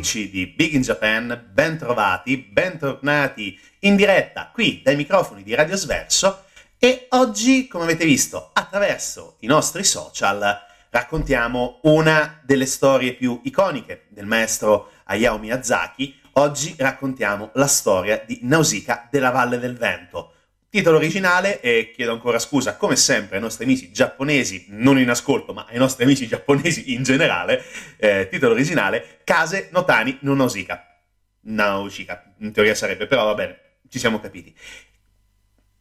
Amici di Big in Japan, ben trovati, bentornati in diretta qui dai microfoni di Radio Sverso e oggi, come avete visto, attraverso i nostri social raccontiamo una delle storie più iconiche del maestro Hayao Miyazaki. Oggi raccontiamo la storia di Nausicaa della Valle del Vento, Titolo originale, e chiedo ancora scusa, come sempre, ai nostri amici giapponesi, non in ascolto, ma ai nostri amici giapponesi in generale, eh, titolo originale, Case Notani no Nausicaa. Nausicaa, in teoria sarebbe, però va bene, ci siamo capiti.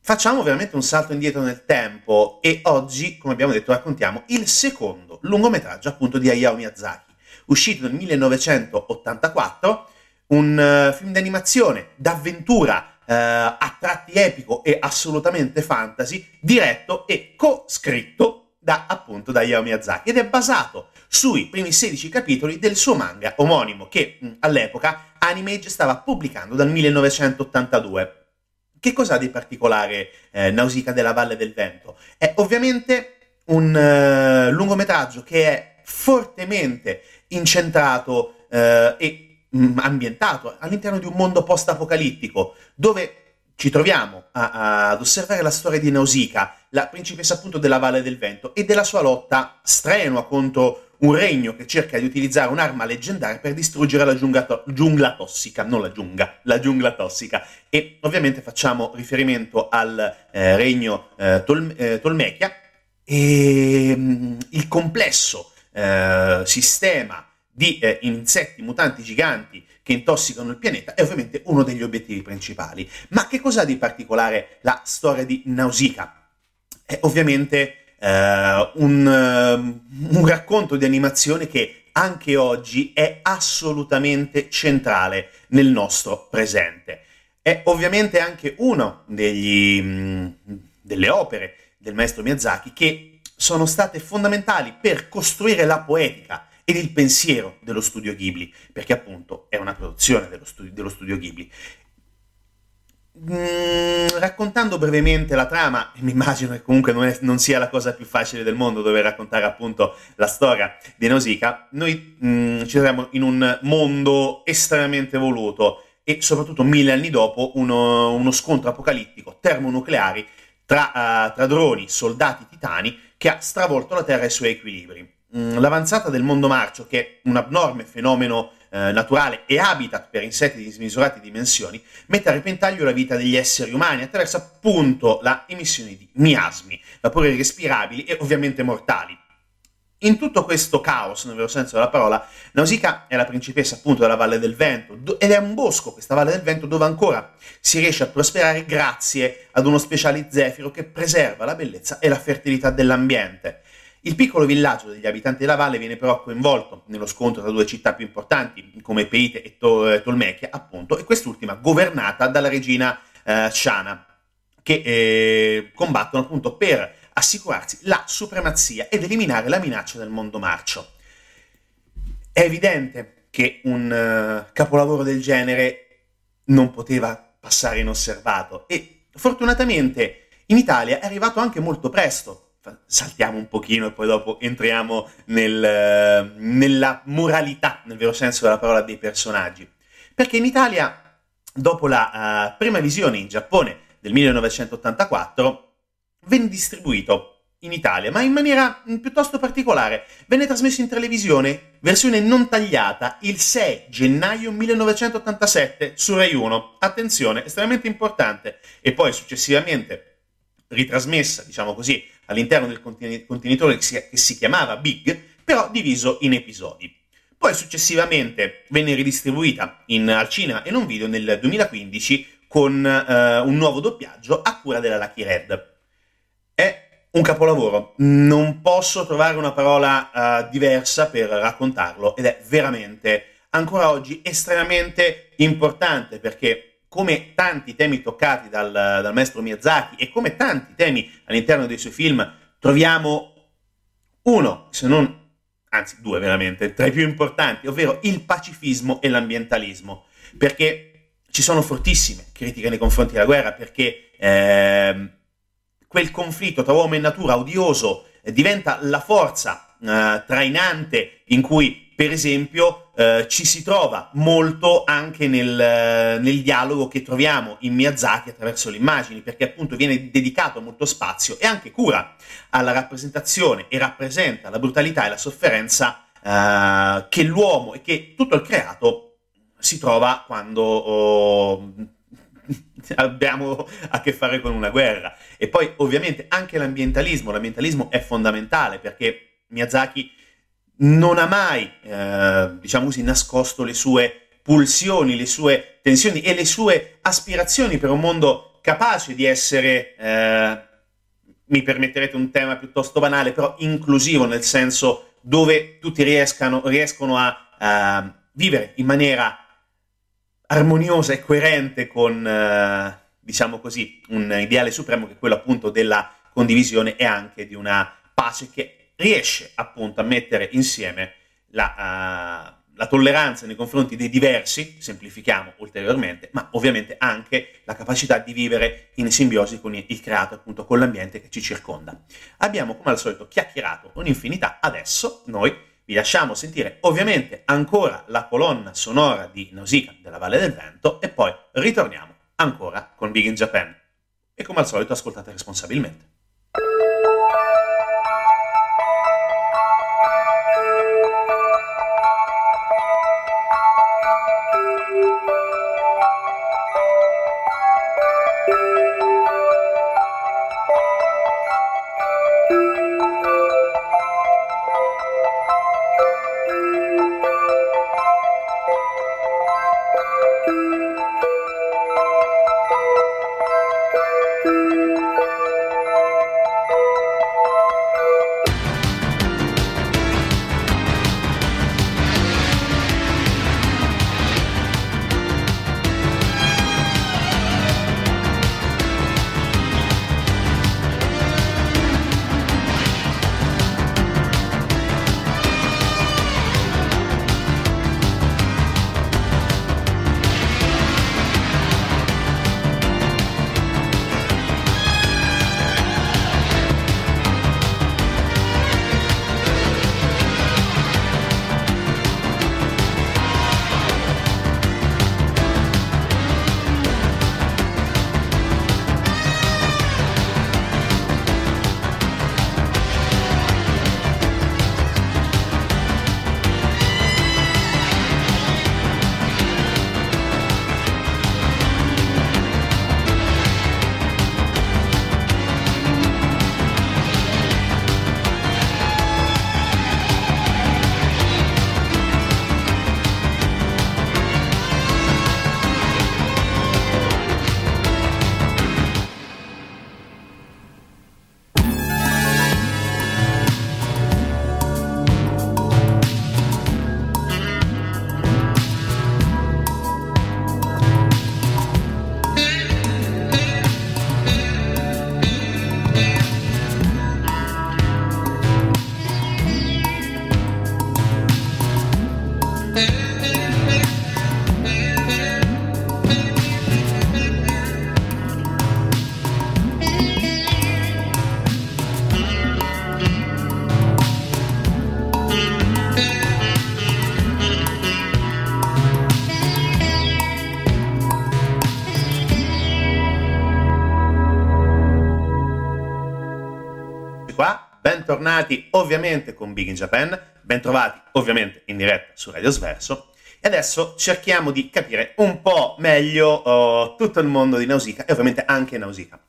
Facciamo veramente un salto indietro nel tempo e oggi, come abbiamo detto, raccontiamo il secondo lungometraggio appunto di Hayao Miyazaki, uscito nel 1984, un uh, film d'animazione d'avventura eh, a tratti epico e assolutamente fantasy, diretto e co-scritto da appunto da Hayao Miyazaki ed è basato sui primi 16 capitoli del suo manga omonimo che mh, all'epoca Animage stava pubblicando dal 1982. Che cosa ha di particolare eh, Nausicaa della Valle del Vento? È ovviamente un uh, lungometraggio che è fortemente incentrato uh, e Mm, ambientato all'interno di un mondo post-apocalittico, dove ci troviamo a, a, ad osservare la storia di Nausicaa, la principessa appunto della Valle del Vento, e della sua lotta strenua contro un regno che cerca di utilizzare un'arma leggendaria per distruggere la giungla, to- giungla tossica, non la giungla, la giungla tossica. E ovviamente facciamo riferimento al eh, regno eh, Tol- eh, Tolmechia e mh, mm, il complesso eh, sistema di eh, insetti mutanti giganti che intossicano il pianeta è ovviamente uno degli obiettivi principali. Ma che cosa ha di particolare la storia di Nausicaa? È ovviamente eh, un, uh, un racconto di animazione che anche oggi è assolutamente centrale nel nostro presente. È ovviamente anche una mm, delle opere del maestro Miyazaki che sono state fondamentali per costruire la poetica ed il pensiero dello studio Ghibli, perché appunto è una produzione dello studio, dello studio Ghibli. Mm, raccontando brevemente la trama, mi immagino che comunque non, è, non, sia la cosa più facile del mondo dover raccontare appunto la storia di Nausicaa, noi mm, ci troviamo in un mondo estremamente evoluto e soprattutto mille anni dopo uno, uno scontro apocalittico termonucleari tra, uh, tra droni, soldati titani che ha stravolto la Terra e i suoi equilibri. Mm, l'avanzata del mondo marcio, che è un abnorme fenomeno eh, naturale e habitat per insetti di smisurate dimensioni, mette a repentaglio la vita degli esseri umani attraverso appunto la emissione di miasmi, vapori respirabili e ovviamente mortali. In tutto questo caos, nel vero senso della parola, Nausicaa è la principessa appunto della Valle del Vento ed è un bosco, questa Valle del Vento, dove ancora si riesce a prosperare grazie ad uno speciale zefiro che preserva la bellezza e la fertilità dell'ambiente. Il piccolo villaggio degli abitanti della valle viene però coinvolto nello scontro tra due città più importanti, come Peite e to- eh, Tolmechia, appunto, e quest'ultima governata dalla regina eh, Shana, che eh, combattono appunto per assicurarsi la supremazia ed eliminare la minaccia del mondo marcio. È evidente che un uh, capolavoro del genere non poteva passare inosservato e fortunatamente in Italia è arrivato anche molto presto, saltiamo un pochino e poi dopo entriamo nel, nella moralità, nel vero senso della parola, dei personaggi. Perché in Italia, dopo la uh, prima visione in Giappone del 1984, venne distribuito in Italia, ma in maniera mm, piuttosto particolare. Venne trasmesso in televisione, versione non tagliata, il 6 gennaio 1987 su Rai 1. Attenzione, estremamente importante. E poi successivamente ritrasmessa, diciamo così, all'interno del contenitore che si, che si chiamava Big, però diviso in episodi. Poi successivamente venne ridistribuita in, al cinema e non video nel 2015 con uh, un nuovo doppiaggio a cura della Lucky Red. È un capolavoro, non posso trovare una parola uh, diversa per raccontarlo ed è veramente ancora oggi estremamente importante perché come tanti temi toccati dal, dal, maestro Miyazaki e come tanti temi all'interno dei suoi film, troviamo uno, se non, anzi due veramente, tra i più importanti, ovvero il pacifismo e l'ambientalismo, perché ci sono fortissime critiche nei confronti della guerra, perché eh, quel conflitto tra uomo e natura odioso eh, diventa la forza eh, trainante in cui per esempio, eh, ci si trova molto anche nel, nel, dialogo che troviamo in Miyazaki attraverso le immagini, perché appunto viene dedicato molto spazio e anche cura alla rappresentazione e rappresenta la brutalità e la sofferenza eh, che l'uomo e che tutto il creato si trova quando oh, abbiamo a che fare con una guerra. E poi ovviamente anche l'ambientalismo, l'ambientalismo è fondamentale perché Miyazaki non ha mai, eh, diciamo così, nascosto le sue pulsioni, le sue tensioni e le sue aspirazioni per un mondo capace di essere, eh, mi permetterete un tema piuttosto banale, però inclusivo nel senso dove tutti riescano, riescono a, a vivere in maniera armoniosa e coerente con, eh, diciamo così, un ideale supremo che è quello appunto della condivisione e anche di una pace che riesce appunto a mettere insieme la, uh, la, tolleranza nei confronti dei diversi, semplifichiamo ulteriormente, ma ovviamente anche la capacità di vivere in simbiosi con il creato, appunto con l'ambiente che ci circonda. Abbiamo come al solito chiacchierato un'infinità, adesso noi vi lasciamo sentire ovviamente ancora la colonna sonora di Nausicaa della Valle del Vento e poi ritorniamo ancora con Big in Japan. E come al solito ascoltate responsabilmente. Ovviamente con Big in Japan, bentrovati ovviamente in diretta su Radio Sverso. E adesso cerchiamo di capire un po' meglio uh, tutto il mondo di Nausicaa e ovviamente anche Nausicaa,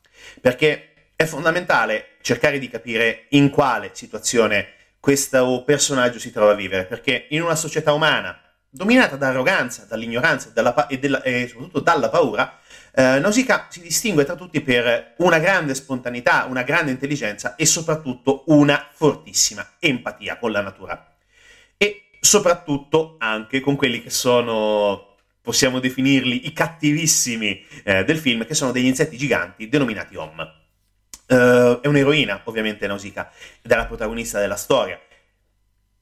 perché è fondamentale cercare di capire in quale situazione questo personaggio si trova a vivere, perché in una società umana dominata da arroganza, dall'ignoranza dalla, e, della, e soprattutto dalla paura, eh, Nausicaa si distingue tra tutti per una grande spontaneità, una grande intelligenza e soprattutto una fortissima empatia con la natura. E soprattutto anche con quelli che sono, possiamo definirli, i cattivissimi eh, del film, che sono degli insetti giganti denominati Om. Uh, è un'eroina, ovviamente, Nausicaa, ed è la protagonista della storia.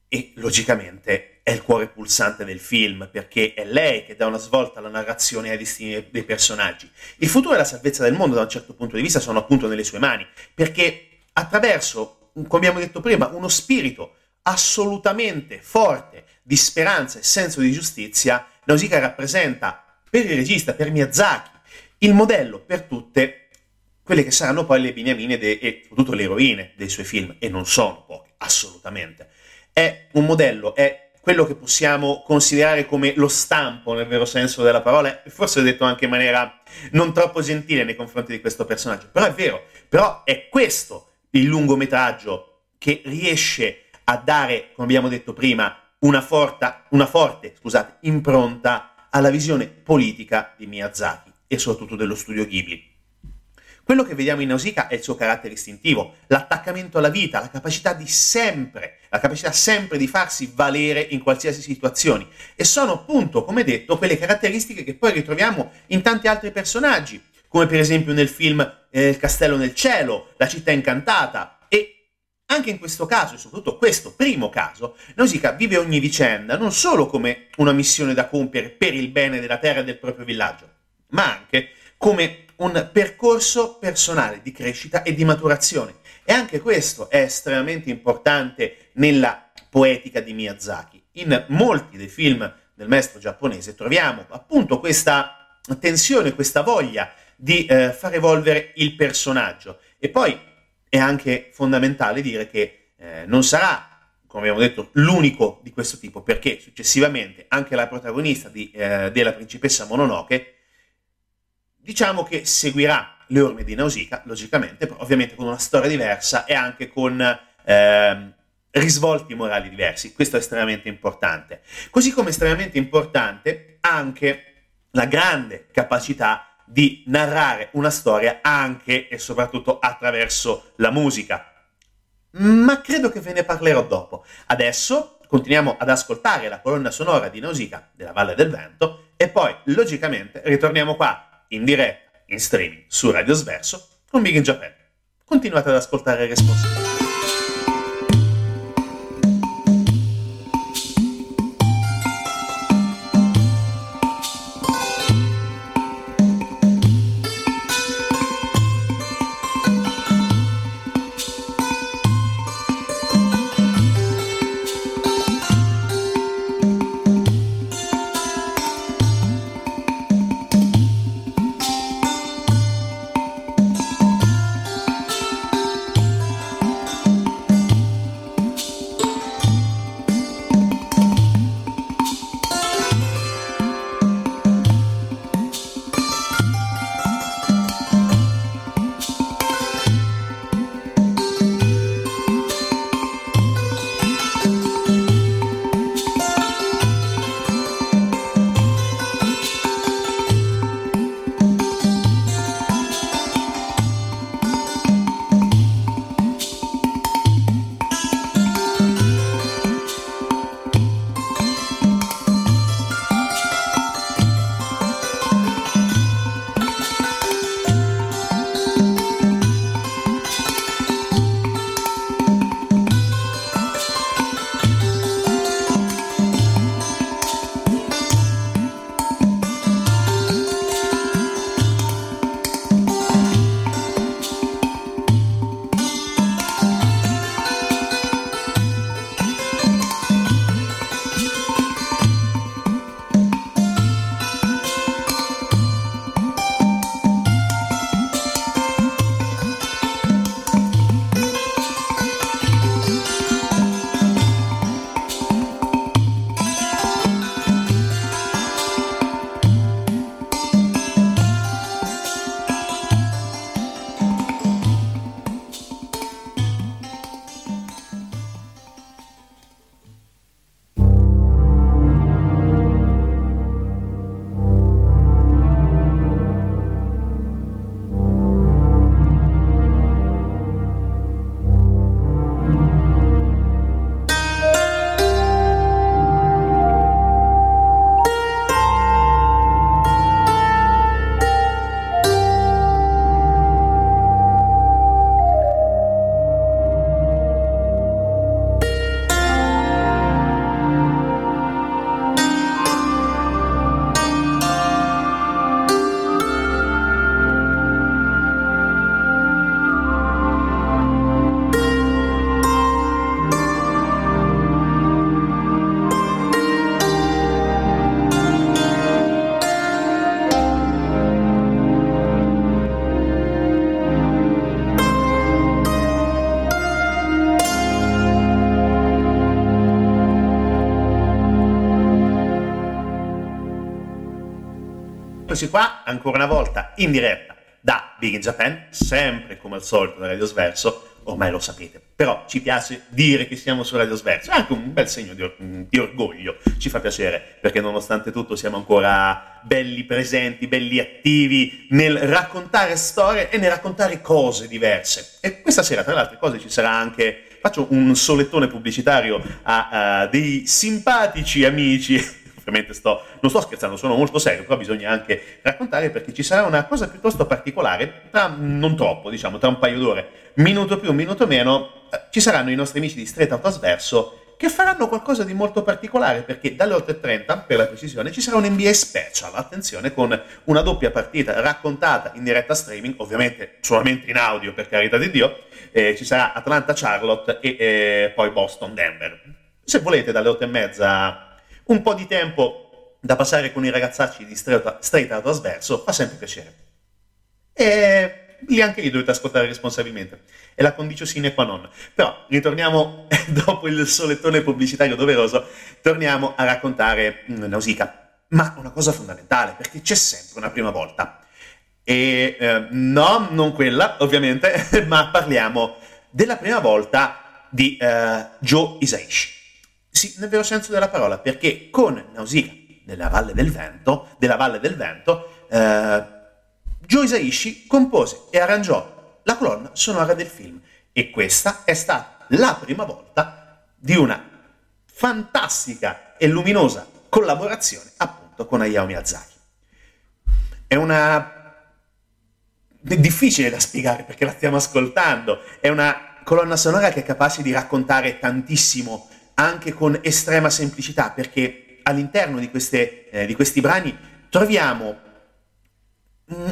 E logicamente è il cuore pulsante del film, perché è lei che dà una svolta alla narrazione e ai destini dei personaggi. Il futuro e la salvezza del mondo, da un certo punto di vista, sono appunto nelle sue mani, perché attraverso, come abbiamo detto prima, uno spirito assolutamente forte, di speranza e senso di giustizia, Nausicaa rappresenta per il regista, per Miyazaki, il modello per tutte quelle che saranno poi le beniamine de- e soprattutto le eroine dei suoi film, e non sono poche, assolutamente. È un modello, è quello che possiamo considerare come lo stampo nel vero senso della parola, forse ho detto anche in maniera non troppo gentile nei confronti di questo personaggio, però è vero, però è questo il lungometraggio che riesce a dare, come abbiamo detto prima, una, forta, una forte scusate, impronta alla visione politica di Miyazaki e soprattutto dello studio Ghibli. Quello che vediamo in Nausicaa è il suo carattere istintivo, l'attaccamento alla vita, la capacità di sempre, la capacità sempre di farsi valere in qualsiasi situazione. E sono appunto, come detto, quelle caratteristiche che poi ritroviamo in tanti altri personaggi, come per esempio nel film eh, Il castello nel cielo, La città incantata, anche in questo caso, e soprattutto questo primo caso, Nausicaa vive ogni vicenda non solo come una missione da compiere per il bene della terra e del proprio villaggio, ma anche come un percorso personale di crescita e di maturazione. E anche questo è estremamente importante nella poetica di Miyazaki. In molti dei film del maestro giapponese troviamo appunto questa tensione, questa voglia di eh, far evolvere il personaggio. E poi è anche fondamentale dire che eh, non sarà, come abbiamo detto, l'unico di questo tipo, perché successivamente anche la protagonista di, eh, della principessa Mononoke, diciamo che seguirà le orme di Nausicaa, logicamente, però ovviamente con una storia diversa e anche con eh, risvolti morali diversi. Questo è estremamente importante. Così come estremamente importante anche la grande capacità di narrare una storia anche e soprattutto attraverso la musica. Ma credo che ve ne parlerò dopo. Adesso continuiamo ad ascoltare la colonna sonora di Nausicaa della Valle del Vento e poi, logicamente, ritorniamo qua in diretta, in streaming, su Radio Sverso con Big in Japan. Continuate ad ascoltare responsabili. Ancora una volta in diretta da Big in Japan, sempre come al solito da Radio Sverso, ormai lo sapete, però ci piace dire che siamo su Radio Sverso, è anche un bel segno di, or- di, orgoglio, ci fa piacere, perché nonostante tutto siamo ancora belli presenti, belli attivi nel raccontare storie e nel raccontare cose diverse. E questa sera, tra le altre cose, ci sarà anche, faccio un solettone pubblicitario a, a dei simpatici amici ovviamente sto, non sto scherzando, sono molto serio, però bisogna anche raccontare perché ci sarà una cosa piuttosto particolare, tra non troppo, diciamo, tra un paio d'ore, minuto più, minuto meno, eh, ci saranno i nostri amici di Straight Out Trasverso che faranno qualcosa di molto particolare perché dalle 8.30, per la precisione, ci sarà un NBA special, attenzione, con una doppia partita raccontata in diretta streaming, ovviamente solamente in audio per carità di Dio, eh, ci sarà Atlanta-Charlotte e eh, poi Boston-Denver. Se volete dalle 8.30 un po' di tempo da passare con i ragazzacci di Straight Out Trasverso fa sempre piacere. E lì anche lì dovete ascoltare responsabilmente. È la condicio sine qua non. Però ritorniamo, dopo il solettone pubblicitario doveroso, torniamo a raccontare mm, Nausicaa. Ma una cosa fondamentale, perché c'è sempre una prima volta. E eh, no, non quella, ovviamente, ma parliamo della prima volta di eh, Joe Isaishi. Sì, nel vero senso della parola, perché con Nausicaa della Valle del Vento, della Valle del Vento, eh, Isaishi compose e arrangiò la colonna sonora del film e questa è stata la prima volta di una fantastica e luminosa collaborazione appunto con Hayao Miyazaki. È una difficile da spiegare perché la stiamo ascoltando, è una colonna sonora che è capace di raccontare tantissimo anche con estrema semplicità, perché all'interno di, queste, eh, di questi brani troviamo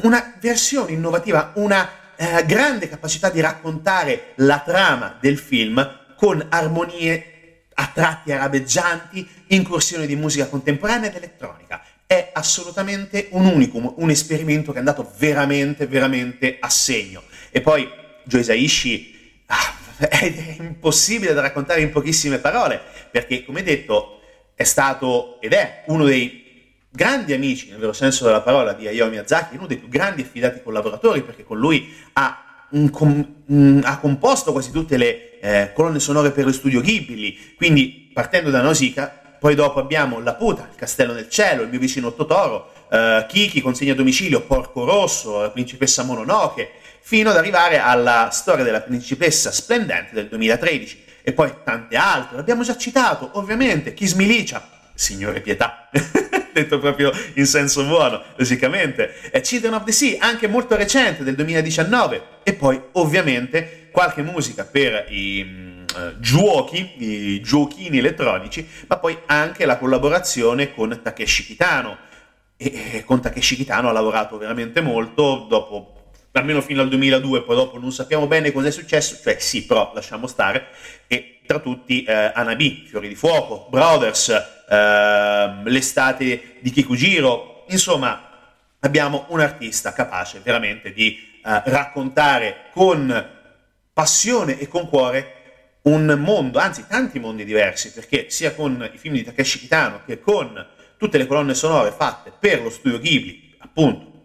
una versione innovativa, una eh, grande capacità di raccontare la trama del film con armonie a tratti arabeggianti, incursioni di musica contemporanea ed elettronica. È assolutamente un unicum, un esperimento che è andato veramente, veramente a segno. E poi Joe Isaishi ah, è impossibile da raccontare in pochissime parole, perché come detto è stato ed è uno dei grandi amici, nel vero senso della parola, di Hayao Miyazaki, uno dei più grandi affidati collaboratori, perché con lui ha, com- ha composto quasi tutte le eh, colonne sonore per lo studio Ghibli, quindi partendo da Nausicaa, poi dopo abbiamo La Puta, Il Castello nel Cielo, Il mio vicino Totoro, eh, Kiki, Consegna a domicilio, Porco Rosso, La Principessa Mononoke, fino ad arrivare alla storia della principessa splendente del 2013 e poi tante altre. L'abbiamo già citato, ovviamente, Kiss Milicia, Signore Pietà, detto proprio in senso buono, logicamente, e Children of the Sea, anche molto recente, del 2019, e poi ovviamente qualche musica per i uh, giochi, i giochini elettronici, ma poi anche la collaborazione con Takeshi Kitano. E con Takeshi Kitano ha lavorato veramente molto, dopo almeno fino al 2002, poi dopo non sappiamo bene cosa è successo, cioè sì, però lasciamo stare, e tra tutti eh, Anabi, Fiori di Fuoco, Brothers, eh, l'estate di Kikujiro, insomma abbiamo un artista capace veramente di eh, raccontare con passione e con cuore un mondo, anzi tanti mondi diversi, perché sia con i film di Takeshi Kitano che con tutte le colonne sonore fatte per lo studio Ghibli, appunto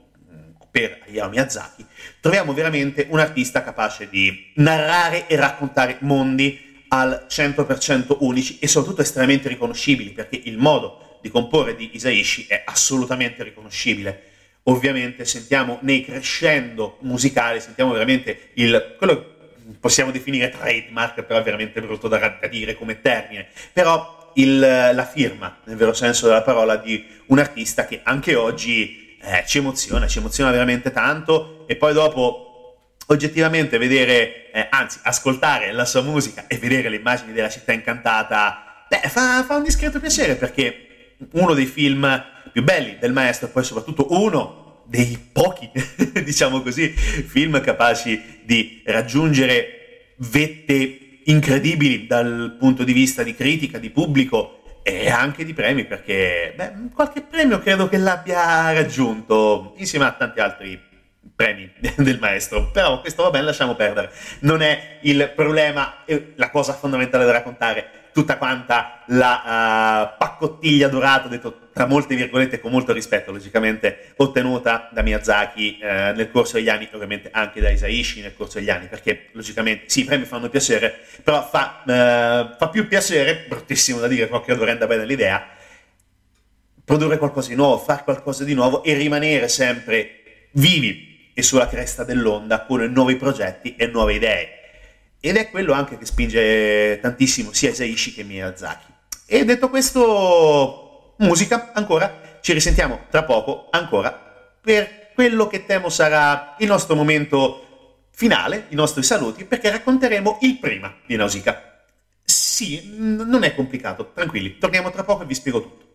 per Hayao Miyazaki, troviamo veramente un artista capace di narrare e raccontare mondi al 100% unici e soprattutto estremamente riconoscibili, perché il modo di comporre di Isaishi è assolutamente riconoscibile. Ovviamente sentiamo nei crescendo musicali, sentiamo veramente il, quello che possiamo definire trademark, però è veramente brutto da, da dire come termine, però il, la firma, nel vero senso della parola, di un artista che anche oggi eh, ci emoziona, ci emoziona veramente tanto. E poi dopo oggettivamente vedere, eh, anzi ascoltare la sua musica e vedere le immagini della città incantata, beh, fa, fa un discreto piacere perché uno dei film più belli del maestro, poi soprattutto uno dei pochi, diciamo così, film capaci di raggiungere vette incredibili dal punto di vista di critica, di pubblico e anche di premi perché beh, qualche premio credo che l'abbia raggiunto insieme a tanti altri premi del maestro. Però questo va bene lasciamo perdere. Non è il problema la cosa fondamentale da raccontare tutta quanta la uh, paccottiglia dorata, detto tra molte virgolette con molto rispetto, logicamente ottenuta da Miyazaki uh, nel corso degli anni, ovviamente anche da Isaishi nel corso degli anni, perché logicamente sì, i premi fanno piacere, però fa, uh, fa più piacere, bruttissimo da dire, però credo renda bene l'idea, produrre qualcosa di nuovo, fare qualcosa di nuovo e rimanere sempre vivi e sulla cresta dell'onda con nuovi progetti e nuove idee. Ed è quello anche che spinge tantissimo sia Isaishi che Miyazaki. E detto questo, musica ancora, ci risentiamo tra poco ancora per quello che temo sarà il nostro momento finale, i nostri saluti, perché racconteremo il prima di Nausicaa. Sì, non è complicato, tranquilli, torniamo tra poco e vi spiego tutto.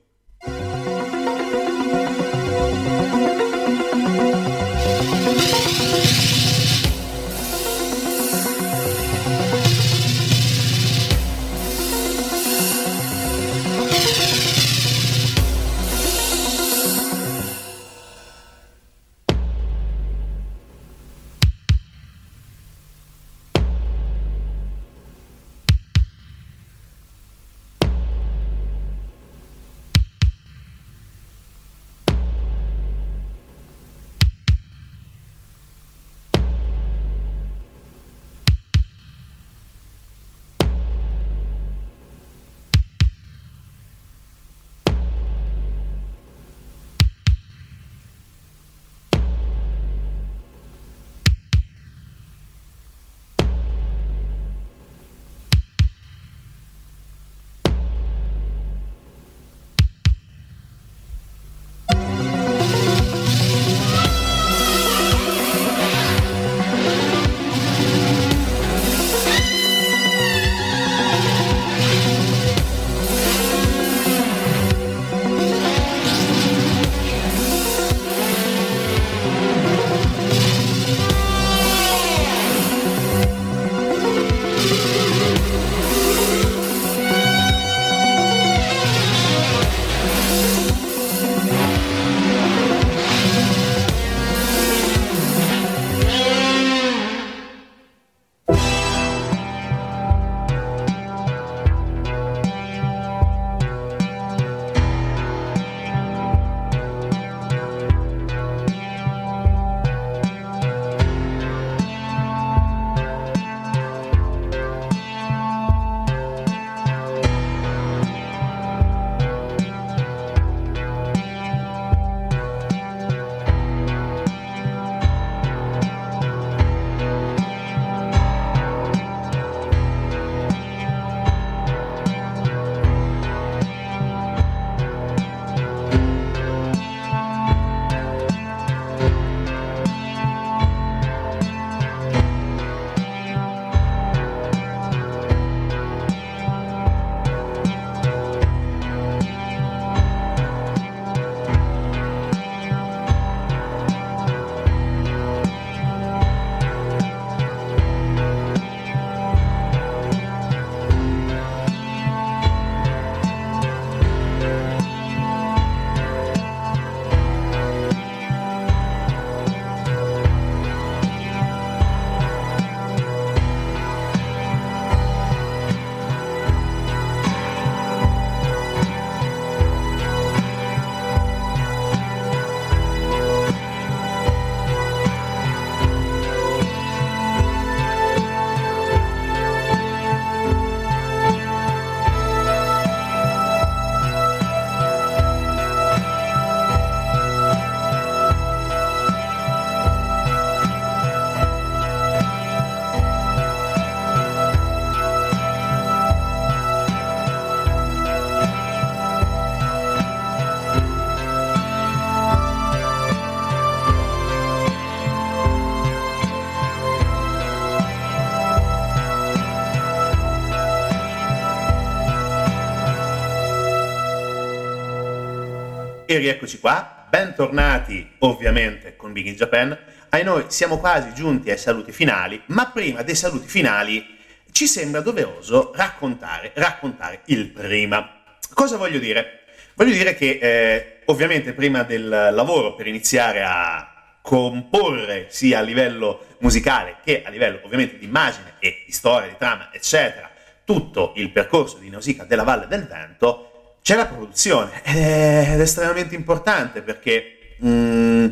E rieccoci qua, bentornati ovviamente con Big in Japan. Ai noi siamo quasi giunti ai saluti finali, ma prima dei saluti finali ci sembra doveroso raccontare, raccontare il prima. Cosa voglio dire? Voglio dire che eh, ovviamente prima del lavoro per iniziare a comporre sia a livello musicale che a livello ovviamente di immagine e di storia, di trama, eccetera, tutto il percorso di Nausicaa della Valle del Vento, c'è la produzione ed è estremamente importante perché mm,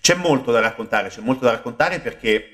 c'è molto da raccontare, c'è molto da raccontare perché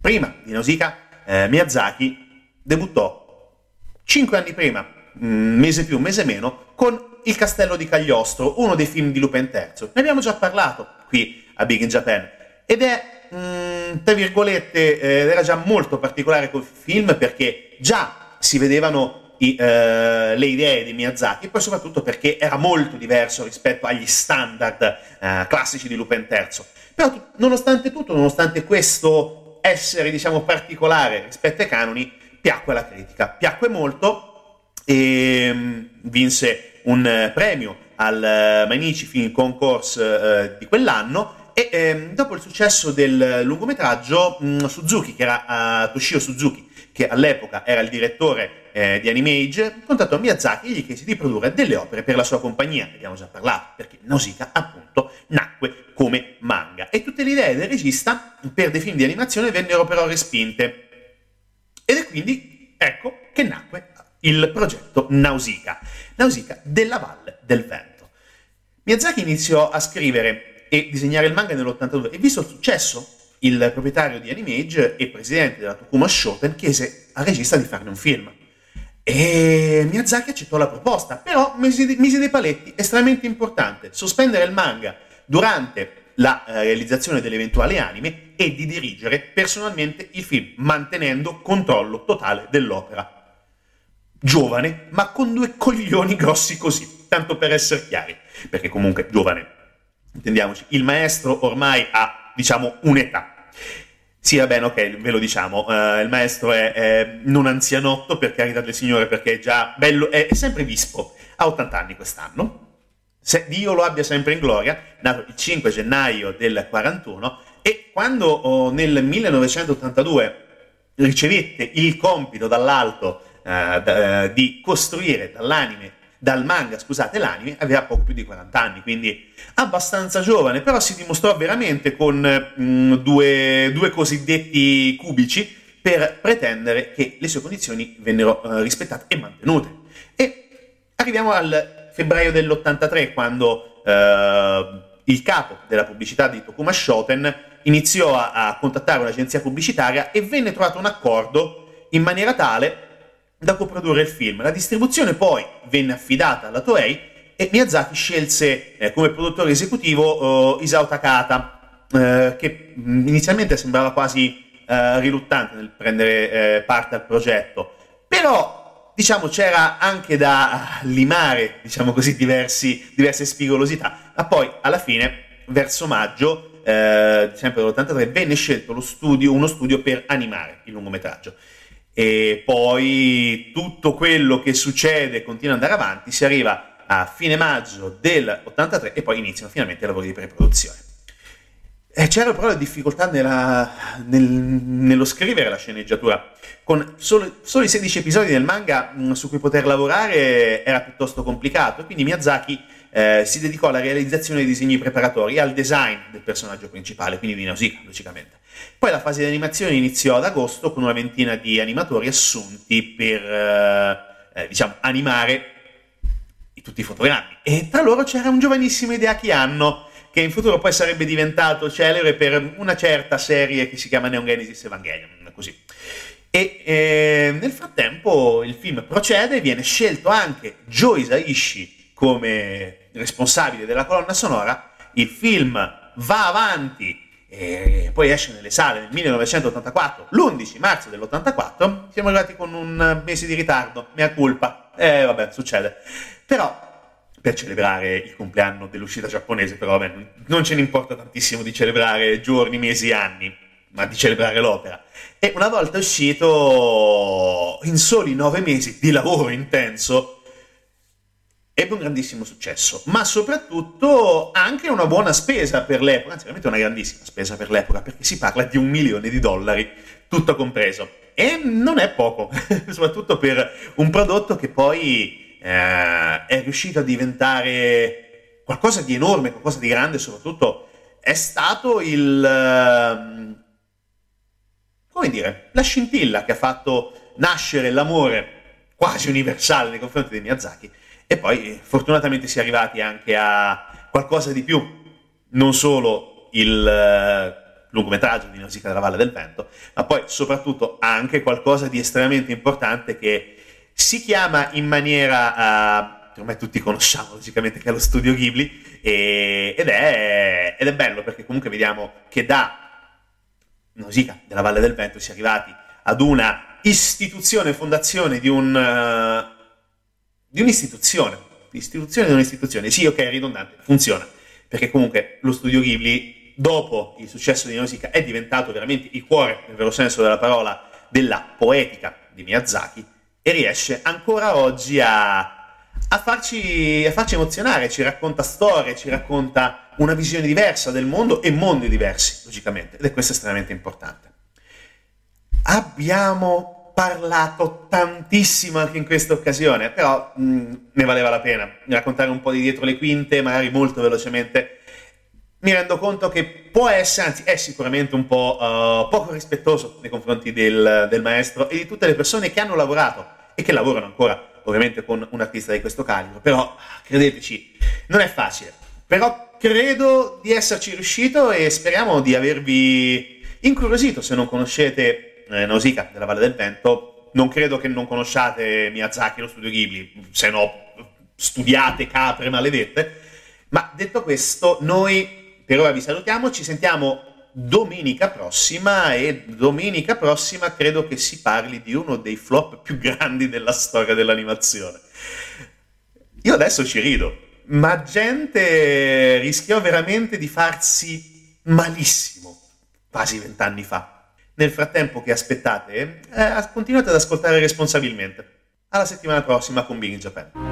prima di Nausicaa eh, Miyazaki debuttò cinque anni prima, un mm, mese più, mese meno, con Il Castello di Cagliostro, uno dei film di Lupin III. Ne abbiamo già parlato qui a Big in Japan ed è, mm, tra virgolette, eh, era già molto particolare quel film perché già si vedevano i, eh, le idee di Miyazaki e poi soprattutto perché era molto diverso rispetto agli standard eh, classici di Lupin III. Però nonostante tutto, nonostante questo essere diciamo particolare rispetto ai canoni, piacque alla critica, piacque molto e mm, vinse un uh, premio al uh, Mainichi Film Concourse uh, di quell'anno e ehm, dopo il successo del lungometraggio mh, mm, Suzuki, che era Toshio Suzuki, che all'epoca era il direttore eh, di Animage, contattò Miyazaki e gli chiese di produrre delle opere per la sua compagnia. Ne abbiamo già parlato, perché Nausicaa appunto nacque come manga. E tutte le idee del regista per dei film di animazione vennero però respinte. Ed è quindi, ecco, che nacque il progetto Nausicaa. Nausicaa della Valle del Vento. Miyazaki iniziò a scrivere e disegnare il manga nell'82 e visto il successo il proprietario di Animage e presidente della Tokuma Shoten chiese al regista di farne un film. E Miyazaki accettò la proposta, però mise, mise dei paletti estremamente importanti, sospendere il manga durante la eh, realizzazione delle eventuali anime e di dirigere personalmente il film, mantenendo controllo totale dell'opera. Giovane, ma con due coglioni grossi così, tanto per essere chiari, perché comunque giovane, intendiamoci, il maestro ormai ha diciamo, un'età. Sì, va bene, ok, ve lo diciamo, uh, il maestro è, è, non anzianotto, per carità del Signore, perché è già bello, è, è sempre vispo, ha 80 anni quest'anno, se Dio lo abbia sempre in gloria, nato il 5 gennaio del 41, e quando oh, nel 1982 ricevette il compito dall'alto uh, da, uh, di costruire dall'anime dal manga, scusate, l'anime, aveva poco più di 40 anni, quindi abbastanza giovane, però si dimostrò veramente con mh, mm, due, due, cosiddetti cubici per pretendere che le sue condizioni vennero uh, rispettate e mantenute. E arriviamo al febbraio dell'83, quando uh, il capo della pubblicità di Tokuma Shoten iniziò a, a contattare un'agenzia pubblicitaria e venne trovato un accordo in maniera tale da coprodurre il film. La distribuzione poi venne affidata alla Toei e Miyazaki scelse eh, come produttore esecutivo uh, Isao Takata, eh, che mm, inizialmente sembrava quasi eh, riluttante nel prendere eh, parte al progetto, però diciamo c'era anche da limare, diciamo così, diversi, diverse spigolosità, ma poi alla fine, verso maggio, eh, sempre dell'83, venne scelto studio, uno studio per animare il lungometraggio e poi tutto quello che succede continua ad andare avanti, si arriva a fine maggio del 83 e poi iniziano finalmente i lavori di preproduzione. E c'era però la difficoltà nella, nel, nello scrivere la sceneggiatura. Con solo, solo, i 16 episodi del manga mh, su cui poter lavorare era piuttosto complicato, quindi Miyazaki eh, si dedicò alla realizzazione dei disegni preparatori e al design del personaggio principale, quindi di Nausicaa, logicamente. Poi la fase di animazione iniziò ad agosto con una ventina di animatori assunti per, eh, eh, diciamo, animare tutti i fotogrammi. E tra loro c'era un giovanissimo Hideaki Anno, che in futuro poi sarebbe diventato celebre per una certa serie che si chiama Neon Genesis Evangelion, così. E eh, nel frattempo il film procede e viene scelto anche Joe Isaishi come responsabile della colonna sonora. Il film va avanti e poi esce nelle sale nel 1984, l'11 marzo dell'84, siamo arrivati con un mese di ritardo, mea culpa, eh, vabbè, succede. Però, per celebrare il compleanno dell'uscita giapponese, però vabbè, non ce ne importa tantissimo di celebrare giorni, mesi, anni, ma di celebrare l'opera. E una volta uscito, in soli nove mesi di lavoro intenso, ebbe un grandissimo successo, ma soprattutto anche una buona spesa per l'epoca, anzi veramente una grandissima spesa per l'epoca, perché si parla di un milione di dollari, tutto compreso. E non è poco, soprattutto per un prodotto che poi eh, è riuscito a diventare qualcosa di enorme, qualcosa di grande, soprattutto è stato il... Ehm, come dire, la scintilla che ha fatto nascere l'amore quasi universale nei confronti di Miyazaki. E poi fortunatamente si è arrivati anche a qualcosa di più, non solo il uh, lungometraggio di Nausicaa della Valle del Vento, ma poi soprattutto anche qualcosa di estremamente importante che si chiama in maniera... Uh, ormai tutti conosciamo logicamente che è lo studio Ghibli e, ed, è, ed, è, bello perché comunque vediamo che da Nausicaa della Valle del Vento si è arrivati ad una istituzione, fondazione di un... Uh, di un'istituzione, l'istituzione di un'istituzione, sì ok, è ridondante, funziona, perché comunque lo studio Ghibli, dopo il successo di Nausicaa, è diventato veramente il cuore, nel vero senso della parola, della poetica di Miyazaki e riesce ancora oggi a, a, farci, a farci emozionare, ci racconta storie, ci racconta una visione diversa del mondo e mondi diversi, logicamente, ed è questo estremamente importante. Abbiamo parlato tantissimo anche in questa occasione, però mh, ne valeva la pena raccontare un po' di dietro le quinte, magari molto velocemente. Mi rendo conto che può essere, anzi è sicuramente un po' uh, poco rispettoso nei confronti del, del maestro e di tutte le persone che hanno lavorato e che lavorano ancora, ovviamente con un artista di questo calibro, però credeteci, non è facile. Però credo di esserci riuscito e speriamo di avervi incuriosito se non conoscete eh, Nausicaa della Valle del Vento, non credo che non conosciate Miyazaki, lo studio Ghibli, se no studiate capre maledette. Ma detto questo, noi per ora vi salutiamo, ci sentiamo domenica prossima e domenica prossima credo che si parli di uno dei flop più grandi della storia dell'animazione. Io adesso ci rido, ma gente rischiò veramente di farsi malissimo quasi vent'anni fa. Nel frattempo che aspettate, eh, continuate ad ascoltare responsabilmente. Alla settimana prossima con Big in Japan.